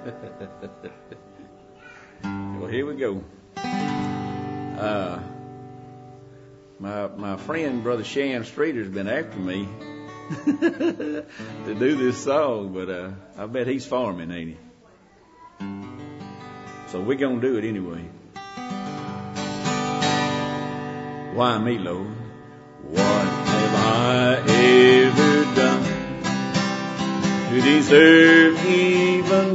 well, here we go. Uh, my my friend brother Shan Streeter's been after me to do this song, but uh, I bet he's farming, ain't he? So we're gonna do it anyway. Why me, Lord? What have I ever done to deserve even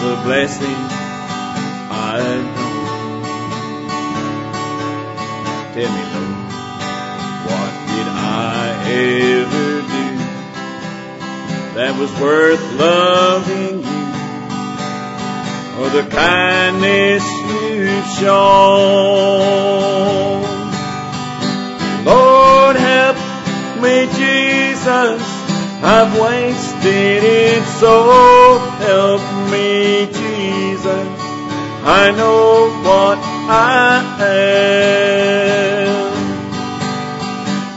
the blessing I've known? Tell me, Lord, what did I ever do that was worth loving you? Or the kindness you've shown. Lord, help me, Jesus. I've wasted it, so help me, Jesus. I know what I am.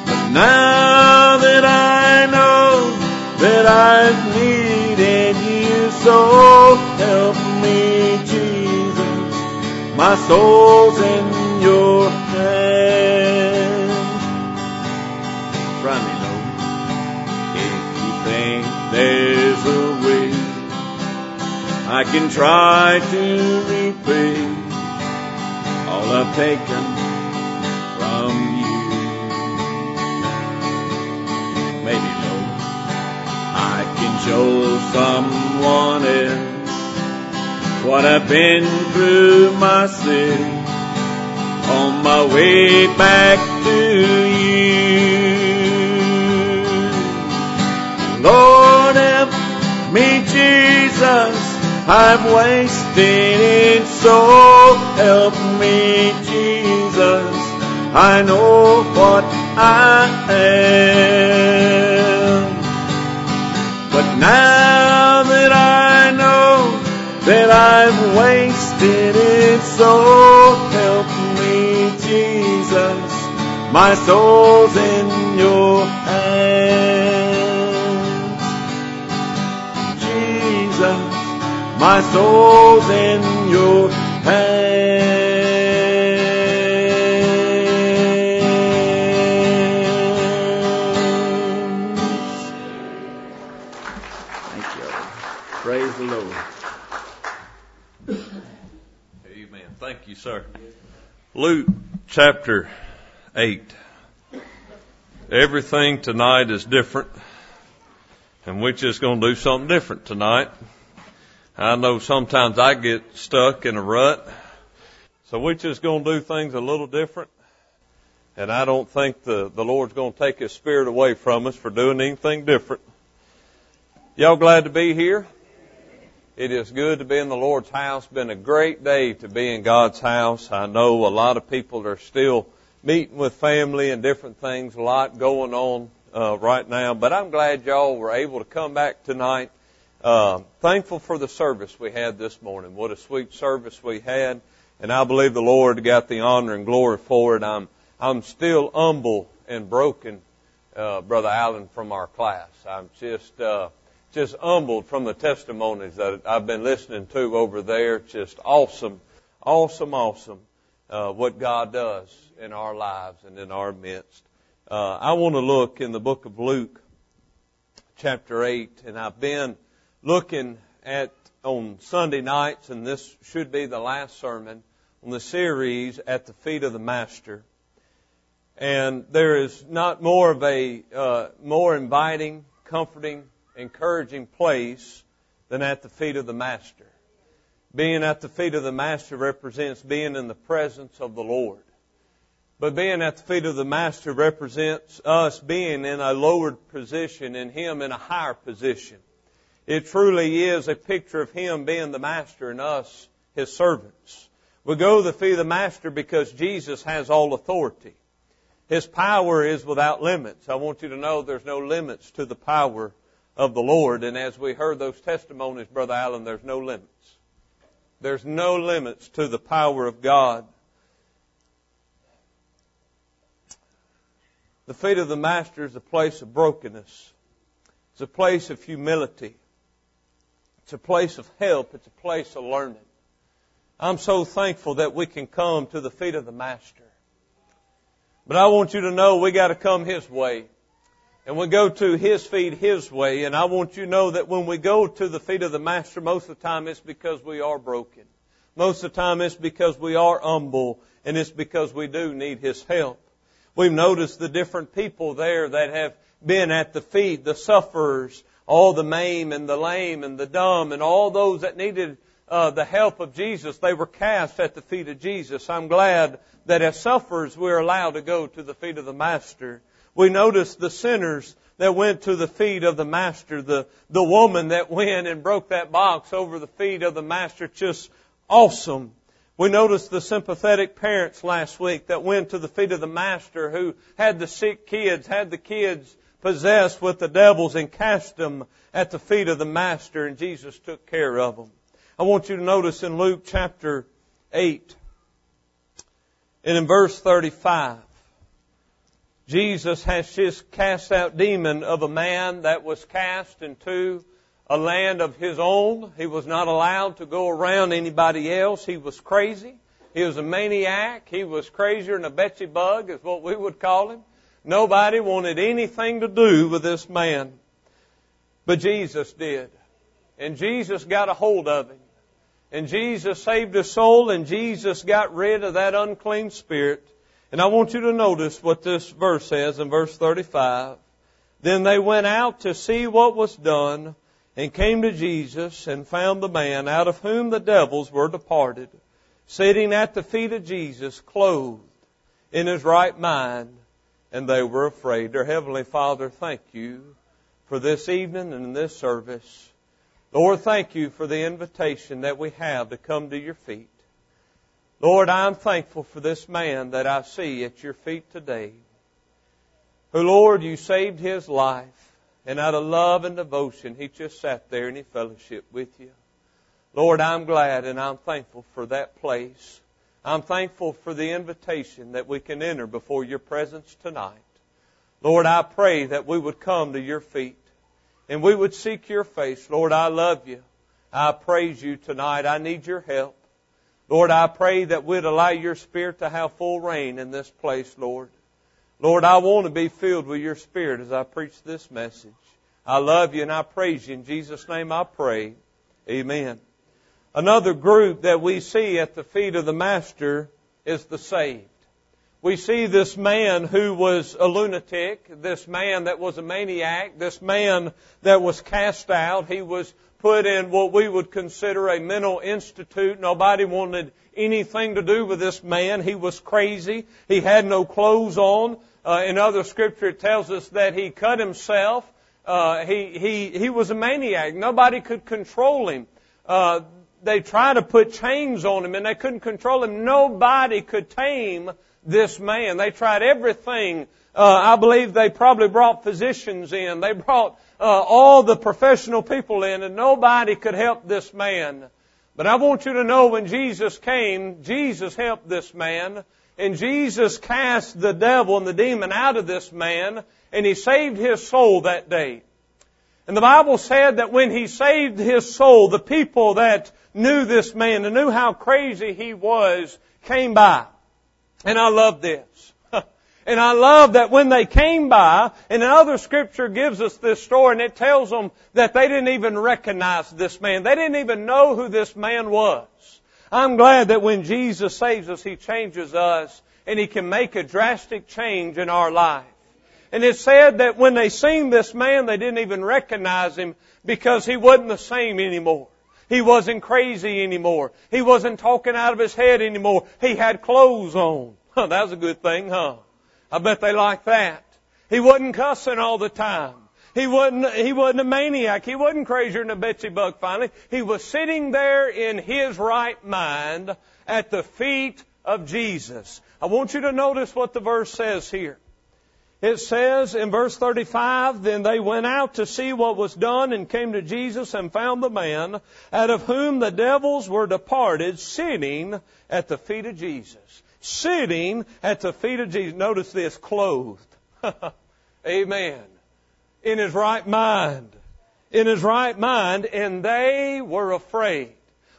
But now that I know that I've needed you, so help me, Jesus. My soul's in your I can try to repay all I've taken from you. Maybe, Lord, I can show someone else what I've been through myself on my way back to you. Lord, help me, Jesus. I've wasted it, so help me, Jesus. I know what I am. But now that I know that I've wasted it, so help me, Jesus. My soul's in your hands. My soul's in your hands. Thank you. Praise the Lord. Amen. Thank you, sir. Luke chapter 8. Everything tonight is different, and we're just going to do something different tonight. I know sometimes I get stuck in a rut, so we're just going to do things a little different. And I don't think the, the Lord's going to take His Spirit away from us for doing anything different. Y'all glad to be here? It is good to be in the Lord's house. Been a great day to be in God's house. I know a lot of people are still meeting with family and different things, a lot going on uh, right now. But I'm glad y'all were able to come back tonight. Uh, thankful for the service we had this morning. What a sweet service we had, and I believe the Lord got the honor and glory for it. I'm I'm still humble and broken, uh, Brother Allen, from our class. I'm just uh, just humbled from the testimonies that I've been listening to over there. Just awesome, awesome, awesome. Uh, what God does in our lives and in our midst. Uh, I want to look in the book of Luke, chapter 8, and I've been looking at on Sunday nights, and this should be the last sermon on the series at the feet of the Master. And there is not more of a uh, more inviting, comforting, encouraging place than at the feet of the Master. Being at the feet of the Master represents being in the presence of the Lord. But being at the feet of the Master represents us being in a lowered position and Him in a higher position. It truly is a picture of Him being the Master and us, His servants. We go to the feet of the Master because Jesus has all authority. His power is without limits. I want you to know there's no limits to the power of the Lord. And as we heard those testimonies, Brother Allen, there's no limits. There's no limits to the power of God. The feet of the Master is a place of brokenness. It's a place of humility. It's a place of help. It's a place of learning. I'm so thankful that we can come to the feet of the Master. But I want you to know we got to come His way. And we go to His feet His way. And I want you to know that when we go to the feet of the Master, most of the time it's because we are broken. Most of the time it's because we are humble. And it's because we do need His help. We've noticed the different people there that have been at the feet, the sufferers, all the maimed and the lame and the dumb and all those that needed uh, the help of Jesus, they were cast at the feet of Jesus. I'm glad that as sufferers we're allowed to go to the feet of the Master. We notice the sinners that went to the feet of the Master, the, the woman that went and broke that box over the feet of the Master, just awesome. We noticed the sympathetic parents last week that went to the feet of the Master who had the sick kids, had the kids possessed with the devils and cast them at the feet of the Master and Jesus took care of them. I want you to notice in Luke chapter 8 and in verse 35, Jesus has just cast out demon of a man that was cast into a land of his own. He was not allowed to go around anybody else. He was crazy. He was a maniac. He was crazier than a Betsy bug is what we would call him. Nobody wanted anything to do with this man. But Jesus did. And Jesus got a hold of him. And Jesus saved his soul and Jesus got rid of that unclean spirit. And I want you to notice what this verse says in verse 35. Then they went out to see what was done and came to Jesus and found the man out of whom the devils were departed, sitting at the feet of Jesus, clothed in his right mind, and they were afraid. Dear Heavenly Father, thank you for this evening and this service. Lord, thank you for the invitation that we have to come to your feet. Lord, I'm thankful for this man that I see at your feet today. Who, Lord, you saved his life. And out of love and devotion, he just sat there and he fellowshiped with you. Lord, I'm glad and I'm thankful for that place. I'm thankful for the invitation that we can enter before your presence tonight. Lord, I pray that we would come to your feet and we would seek your face. Lord, I love you. I praise you tonight. I need your help. Lord, I pray that we'd allow your Spirit to have full reign in this place, Lord. Lord, I want to be filled with your Spirit as I preach this message. I love you and I praise you. In Jesus' name I pray. Amen. Another group that we see at the feet of the Master is the saved we see this man who was a lunatic, this man that was a maniac, this man that was cast out. He was put in what we would consider a mental institute. Nobody wanted anything to do with this man. He was crazy. He had no clothes on. Uh, in other scripture, it tells us that he cut himself. Uh, he he he was a maniac. Nobody could control him. Uh, they tried to put chains on him, and they couldn't control him. Nobody could tame this man. They tried everything. Uh, I believe they probably brought physicians in. They brought uh, all the professional people in, and nobody could help this man. But I want you to know when Jesus came, Jesus helped this man, and Jesus cast the devil and the demon out of this man, and he saved his soul that day. And the Bible said that when he saved his soul, the people that knew this man and knew how crazy he was came by. And I love this. and I love that when they came by, and another scripture gives us this story, and it tells them that they didn't even recognize this man. They didn't even know who this man was. I'm glad that when Jesus saves us, He changes us, and He can make a drastic change in our life. And it said that when they seen this man, they didn't even recognize him because he wasn't the same anymore. He wasn't crazy anymore. He wasn't talking out of his head anymore. He had clothes on. Huh, that was a good thing, huh? I bet they like that. He wasn't cussing all the time. He wasn't, he wasn't a maniac. He wasn't crazier than a Betsy Bug finally. He was sitting there in his right mind at the feet of Jesus. I want you to notice what the verse says here. It says in verse 35, Then they went out to see what was done and came to Jesus and found the man out of whom the devils were departed sitting at the feet of Jesus. Sitting at the feet of Jesus. Notice this, clothed. Amen. In his right mind. in his right mind, and they were afraid.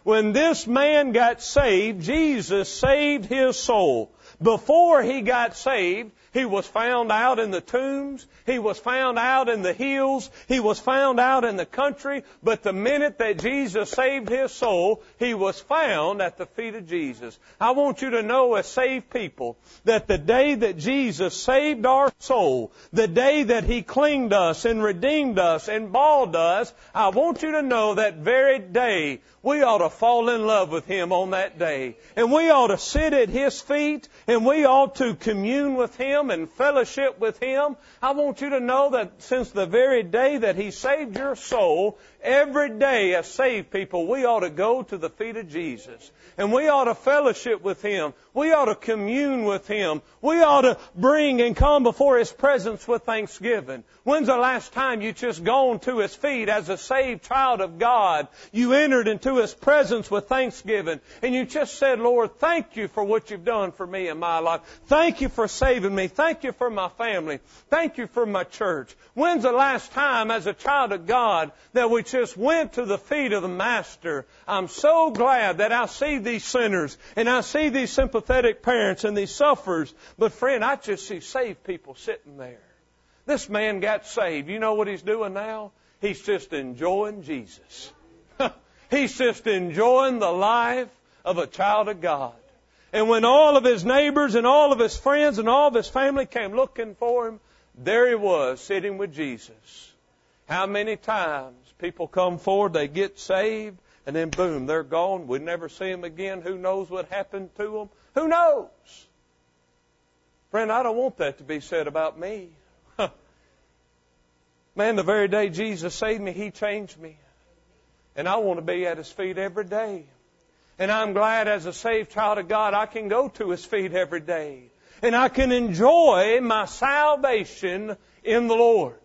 When this man got saved, Jesus saved his soul. Before he got saved, he was found out in the tombs. He was found out in the hills. He was found out in the country. But the minute that Jesus saved his soul, he was found at the feet of Jesus. I want you to know as saved people that the day that Jesus saved our soul, the day that he cleaned us and redeemed us and bought us, I want you to know that very day we ought to fall in love with Him on that day. And we ought to sit at His feet and we ought to commune with Him and fellowship with Him. I want you to know that since the very day that He saved your soul, every day as saved people, we ought to go to the feet of Jesus. And we ought to fellowship with Him. We ought to commune with Him. We ought to bring and come before His presence with thanksgiving. When's the last time you just gone to His feet as a saved child of God? You entered into His presence with thanksgiving and you just said, Lord, thank you for what you've done for me in my life. Thank you for saving me. Thank you for my family. Thank you for my church. When's the last time as a child of God that we just went to the feet of the Master? I'm so glad that I see these sinners and I see these sympathetic parents and these sufferers. But friend, I just see saved people sitting there. This man got saved. You know what he's doing now? He's just enjoying Jesus. he's just enjoying the life of a child of God. And when all of his neighbors and all of his friends and all of his family came looking for him, there he was sitting with Jesus. How many times people come forward, they get saved, and then boom, they're gone. We never see them again. Who knows what happened to them? Who knows? Friend, I don't want that to be said about me. Man, the very day Jesus saved me, He changed me. And I want to be at His feet every day. And I'm glad as a saved child of God, I can go to His feet every day. And I can enjoy my salvation in the Lord.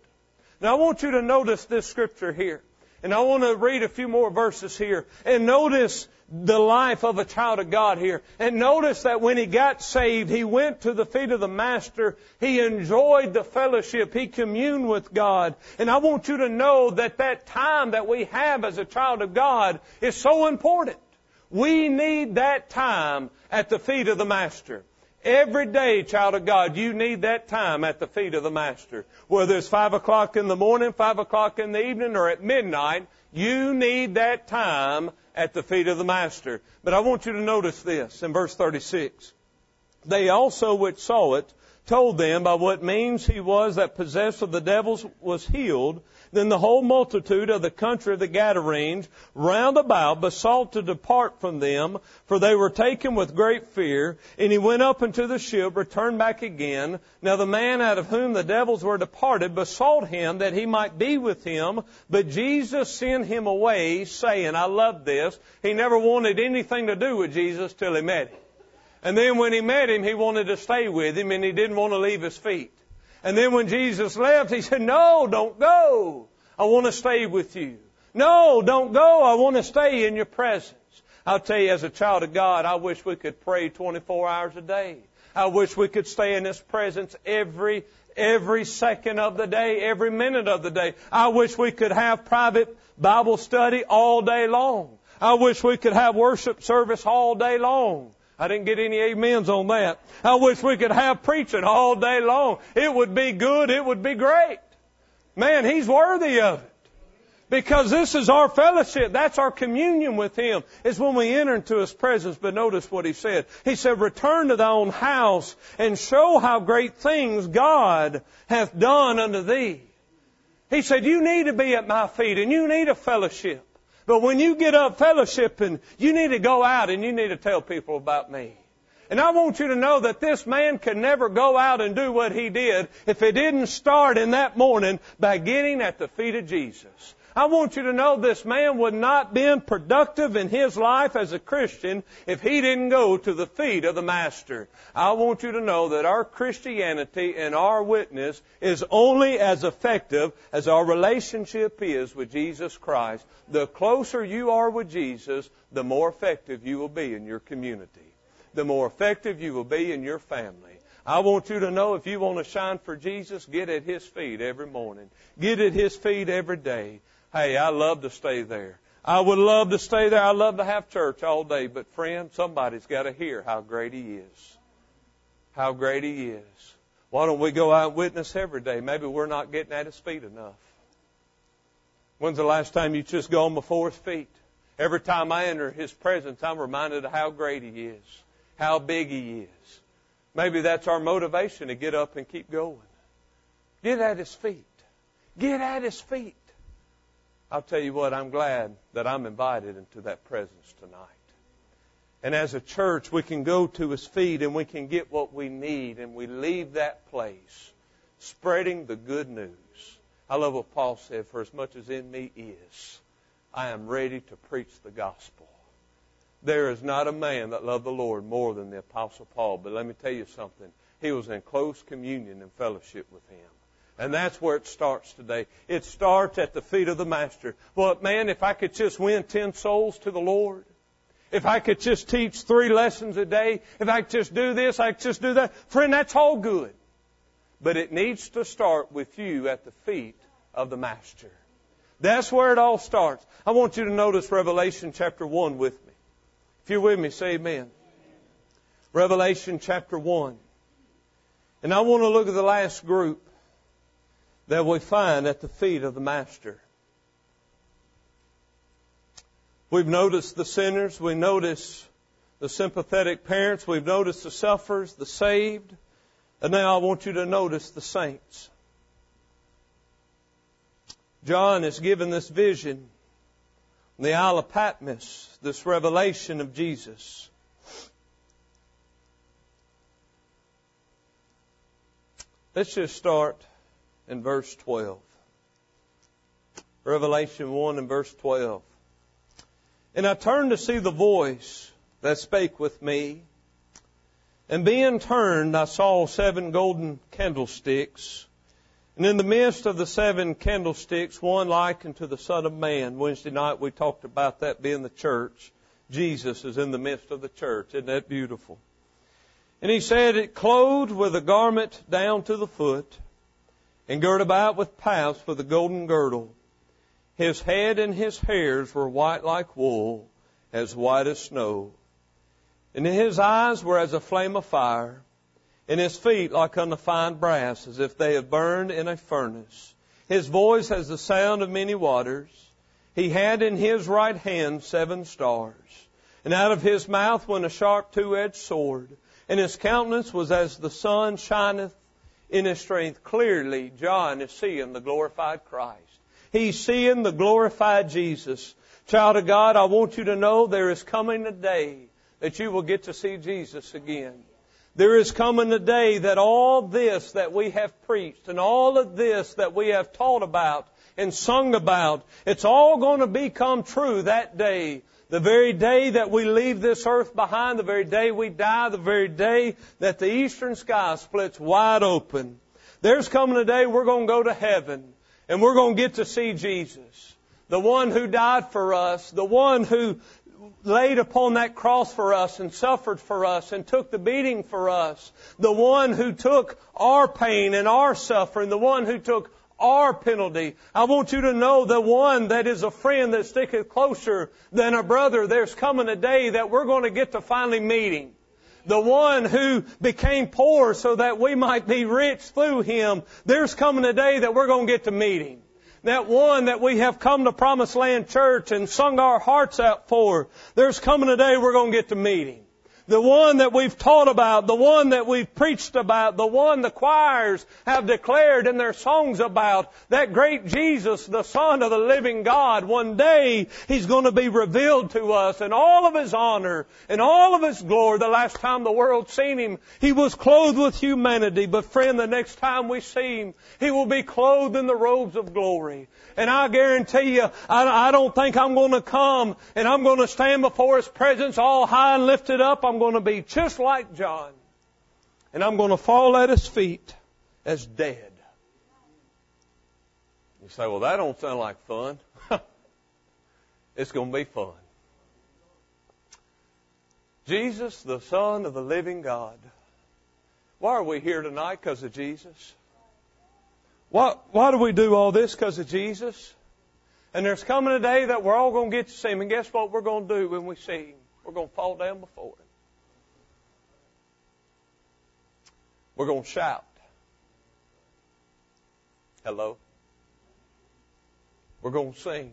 Now I want you to notice this scripture here. And I want to read a few more verses here. And notice the life of a child of God here. And notice that when he got saved, he went to the feet of the Master. He enjoyed the fellowship. He communed with God. And I want you to know that that time that we have as a child of God is so important. We need that time at the feet of the Master. Every day, child of God, you need that time at the feet of the Master. Whether it's five o'clock in the morning, five o'clock in the evening, or at midnight, you need that time at the feet of the Master. But I want you to notice this in verse 36. They also which saw it told them by what means he was that possessed of the devils was healed, then the whole multitude of the country of the Gadarenes round about besought to depart from them, for they were taken with great fear. And he went up into the ship, returned back again. Now the man out of whom the devils were departed besought him that he might be with him, but Jesus sent him away, saying, I love this. He never wanted anything to do with Jesus till he met him. And then when he met him, he wanted to stay with him and he didn't want to leave his feet. And then when Jesus left, he said, no, don't go. I want to stay with you. No, don't go. I want to stay in your presence. I'll tell you, as a child of God, I wish we could pray 24 hours a day. I wish we could stay in His presence every, every second of the day, every minute of the day. I wish we could have private Bible study all day long. I wish we could have worship service all day long. I didn't get any amens on that. I wish we could have preaching all day long. It would be good. It would be great. Man, He's worthy of it. Because this is our fellowship. That's our communion with Him. It's when we enter into His presence. But notice what He said. He said, return to thy own house and show how great things God hath done unto thee. He said, you need to be at my feet and you need a fellowship. But when you get up fellowshipping, you need to go out and you need to tell people about me. And I want you to know that this man could never go out and do what he did if he didn't start in that morning by getting at the feet of Jesus. I want you to know this man would not been productive in his life as a Christian if he didn't go to the feet of the Master. I want you to know that our Christianity and our witness is only as effective as our relationship is with Jesus Christ. The closer you are with Jesus, the more effective you will be in your community. The more effective you will be in your family. I want you to know if you want to shine for Jesus, get at His feet every morning. Get at His feet every day. Hey, I love to stay there. I would love to stay there. I love to have church all day. But friend, somebody's got to hear how great He is. How great He is. Why don't we go out and witness every day? Maybe we're not getting at His feet enough. When's the last time you just gone before His feet? Every time I enter His presence, I'm reminded of how great He is, how big He is. Maybe that's our motivation to get up and keep going. Get at His feet. Get at His feet. I'll tell you what, I'm glad that I'm invited into that presence tonight. And as a church, we can go to His feet and we can get what we need and we leave that place spreading the good news. I love what Paul said, for as much as in me is, I am ready to preach the gospel. There is not a man that loved the Lord more than the Apostle Paul, but let me tell you something. He was in close communion and fellowship with him. And that's where it starts today. It starts at the feet of the Master. Well, man, if I could just win ten souls to the Lord, if I could just teach three lessons a day, if I could just do this, I could just do that, friend, that's all good. But it needs to start with you at the feet of the Master. That's where it all starts. I want you to notice Revelation chapter 1 with me. If you're with me, say amen. Revelation chapter 1. And I want to look at the last group that we find at the feet of the Master. We've noticed the sinners, we notice the sympathetic parents, we've noticed the sufferers, the saved, and now I want you to notice the saints. John is given this vision the Isle of Patmos, this revelation of Jesus. Let's just start in verse 12. Revelation 1 and verse 12. And I turned to see the voice that spake with me. And being turned, I saw seven golden candlesticks. And in the midst of the seven candlesticks, one like unto the Son of Man. Wednesday night we talked about that being the church. Jesus is in the midst of the church. Isn't that beautiful? And he said, it clothed with a garment down to the foot, and girt about with paths with a golden girdle. His head and his hairs were white like wool, as white as snow. And his eyes were as a flame of fire, and his feet like unto fine brass, as if they had burned in a furnace. His voice as the sound of many waters. He had in his right hand seven stars. And out of his mouth went a sharp two-edged sword. And his countenance was as the sun shineth in his strength. Clearly, John is seeing the glorified Christ. He's seeing the glorified Jesus. Child of God, I want you to know there is coming a day that you will get to see Jesus again. There is coming a day that all this that we have preached and all of this that we have taught about and sung about, it's all going to become true that day the very day that we leave this earth behind, the very day we die, the very day that the eastern sky splits wide open, there's coming a day we're going to go to heaven and we're going to get to see Jesus. The one who died for us, the one who laid upon that cross for us and suffered for us and took the beating for us, the one who took our pain and our suffering, the one who took our penalty. I want you to know the one that is a friend that sticketh closer than a brother. There's coming a day that we're going to get to finally meeting. The one who became poor so that we might be rich through him. There's coming a day that we're going to get to meet him. That one that we have come to Promised Land Church and sung our hearts out for. There's coming a day we're going to get to meet him the one that we've taught about, the one that we've preached about, the one the choirs have declared in their songs about, that great Jesus, the Son of the living God. One day He's going to be revealed to us in all of His honor and all of His glory. The last time the world seen Him, He was clothed with humanity. But friend, the next time we see Him, He will be clothed in the robes of glory. And I guarantee you, I, I don't think I'm going to come and I'm going to stand before His presence all high and lifted up. I'm going to be just like John. And I'm going to fall at His feet as dead. You say, well, that don't sound like fun. it's going to be fun. Jesus, the Son of the living God. Why are we here tonight? Because of Jesus. Why, why do we do all this? Because of Jesus? And there's coming a day that we're all going to get to see Him. And guess what we're going to do when we see Him? We're going to fall down before Him. We're going to shout. Hello? We're going to sing.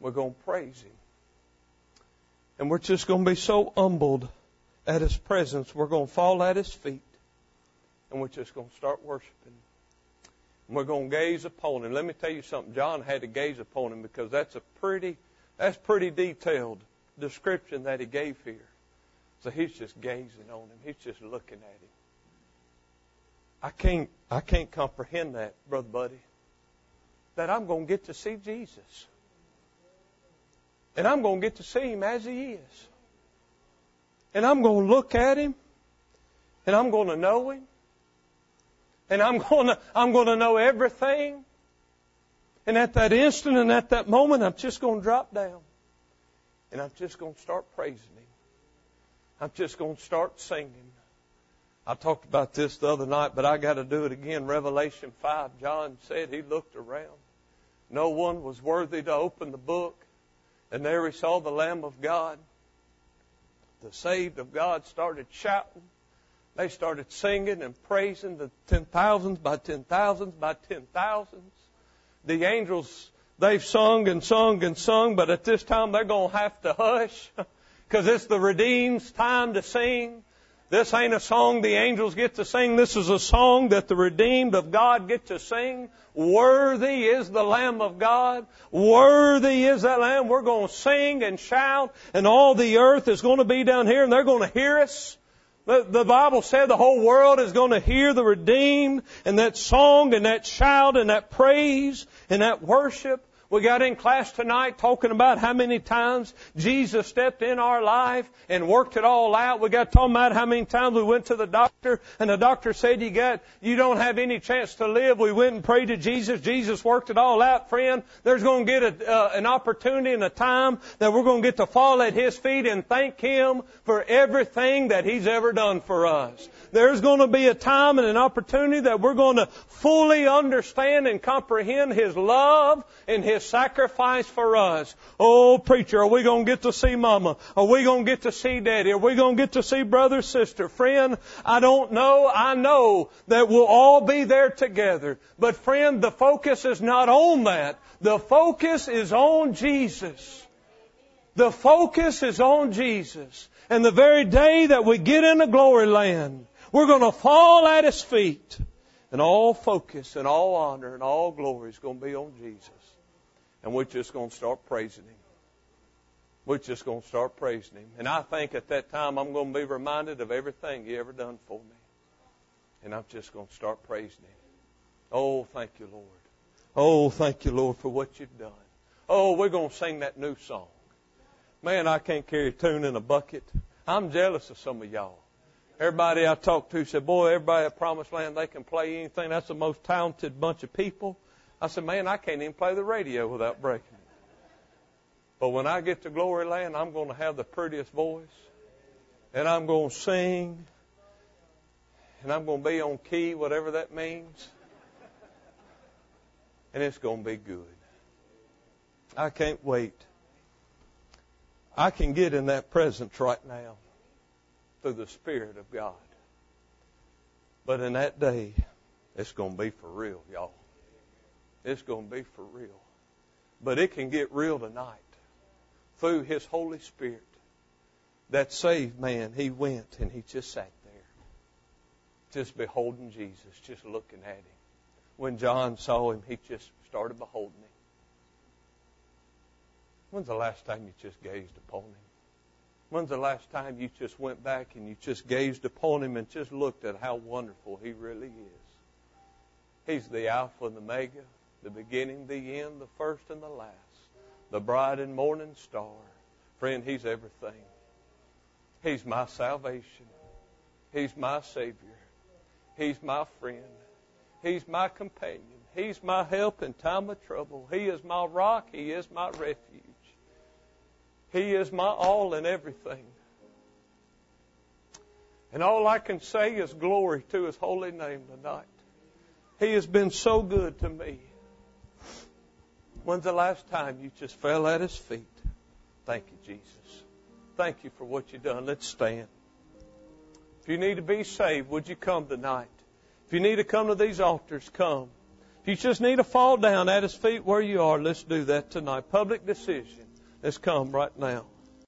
We're going to praise Him. And we're just going to be so humbled at His presence, we're going to fall at His feet. And we're just going to start worshiping. We're going to gaze upon Him. Let me tell you something. John had to gaze upon Him because that's a pretty, that's pretty detailed description that he gave here. So he's just gazing on Him. He's just looking at Him. I can't, I can't comprehend that, Brother Buddy. That I'm going to get to see Jesus. And I'm going to get to see Him as He is. And I'm going to look at Him. And I'm going to know Him. And I'm going to, I'm to know everything. And at that instant and at that moment, I'm just going to drop down. And I'm just going to start praising Him. I'm just going to start singing. I talked about this the other night, but I got to do it again. Revelation 5, John said he looked around. No one was worthy to open the book. And there he saw the Lamb of God. The saved of God started shouting. They started singing and praising the ten thousands by ten thousands by ten thousands. The angels, they've sung and sung and sung, but at this time they're going to have to hush because it's the redeemed's time to sing. This ain't a song the angels get to sing. This is a song that the redeemed of God get to sing. Worthy is the Lamb of God. Worthy is that Lamb. We're going to sing and shout and all the earth is going to be down here and they're going to hear us. The, Bible said the whole world is going to hear the redeemed and that song and that shout and that praise and that worship. We got in class tonight talking about how many times Jesus stepped in our life and worked it all out. We got talking about how many times we went to the doctor and the doctor said you got, you don't have any chance to live. We went and prayed to Jesus. Jesus worked it all out, friend. There's going to get a, uh, an opportunity and a time that we're going to get to fall at His feet and thank Him for everything that He's ever done for us. There's going to be a time and an opportunity that we're going to fully understand and comprehend His love and His sacrifice for us. Oh, preacher, are we going to get to see mama? Are we going to get to see daddy? Are we going to get to see brother, sister? Friend, I don't know. I know that we'll all be there together. But friend, the focus is not on that. The focus is on Jesus. The focus is on Jesus. And the very day that we get in the glory land, we're going to fall at His feet. And all focus and all honor and all glory is going to be on Jesus. And we're just going to start praising Him. We're just going to start praising Him. And I think at that time I'm going to be reminded of everything He ever done for me. And I'm just going to start praising Him. Oh, thank you, Lord. Oh, thank you, Lord, for what you've done. Oh, we're going to sing that new song. Man, I can't carry a tune in a bucket. I'm jealous of some of y'all. Everybody I talked to said, boy, everybody at Promised Land, they can play anything. That's the most talented bunch of people. I said, man, I can't even play the radio without breaking. But when I get to Glory Land, I'm going to have the prettiest voice. And I'm going to sing. And I'm going to be on key, whatever that means. And it's going to be good. I can't wait. I can get in that presence right now through the Spirit of God. But in that day, it's going to be for real, y'all. It's going to be for real. But it can get real tonight through His Holy Spirit. That saved man, he went and he just sat there, just beholding Jesus, just looking at him. When John saw him, he just started beholding him. When's the last time you just gazed upon him? When's the last time you just went back and you just gazed upon him and just looked at how wonderful he really is? He's the Alpha and the Omega, the beginning, the end, the first and the last, the bright and morning star. Friend, He's everything. He's my salvation. He's my Savior. He's my friend. He's my companion. He's my help in time of trouble. He is my rock. He is my refuge. He is my all and everything. And all I can say is glory to His holy name tonight. He has been so good to me. When's the last time you just fell at His feet? Thank you, Jesus. Thank you for what you've done. Let's stand. If you need to be saved, would you come tonight? If you need to come to these altars, come. If you just need to fall down at His feet where you are, let's do that tonight. Public decision. Let's come right now.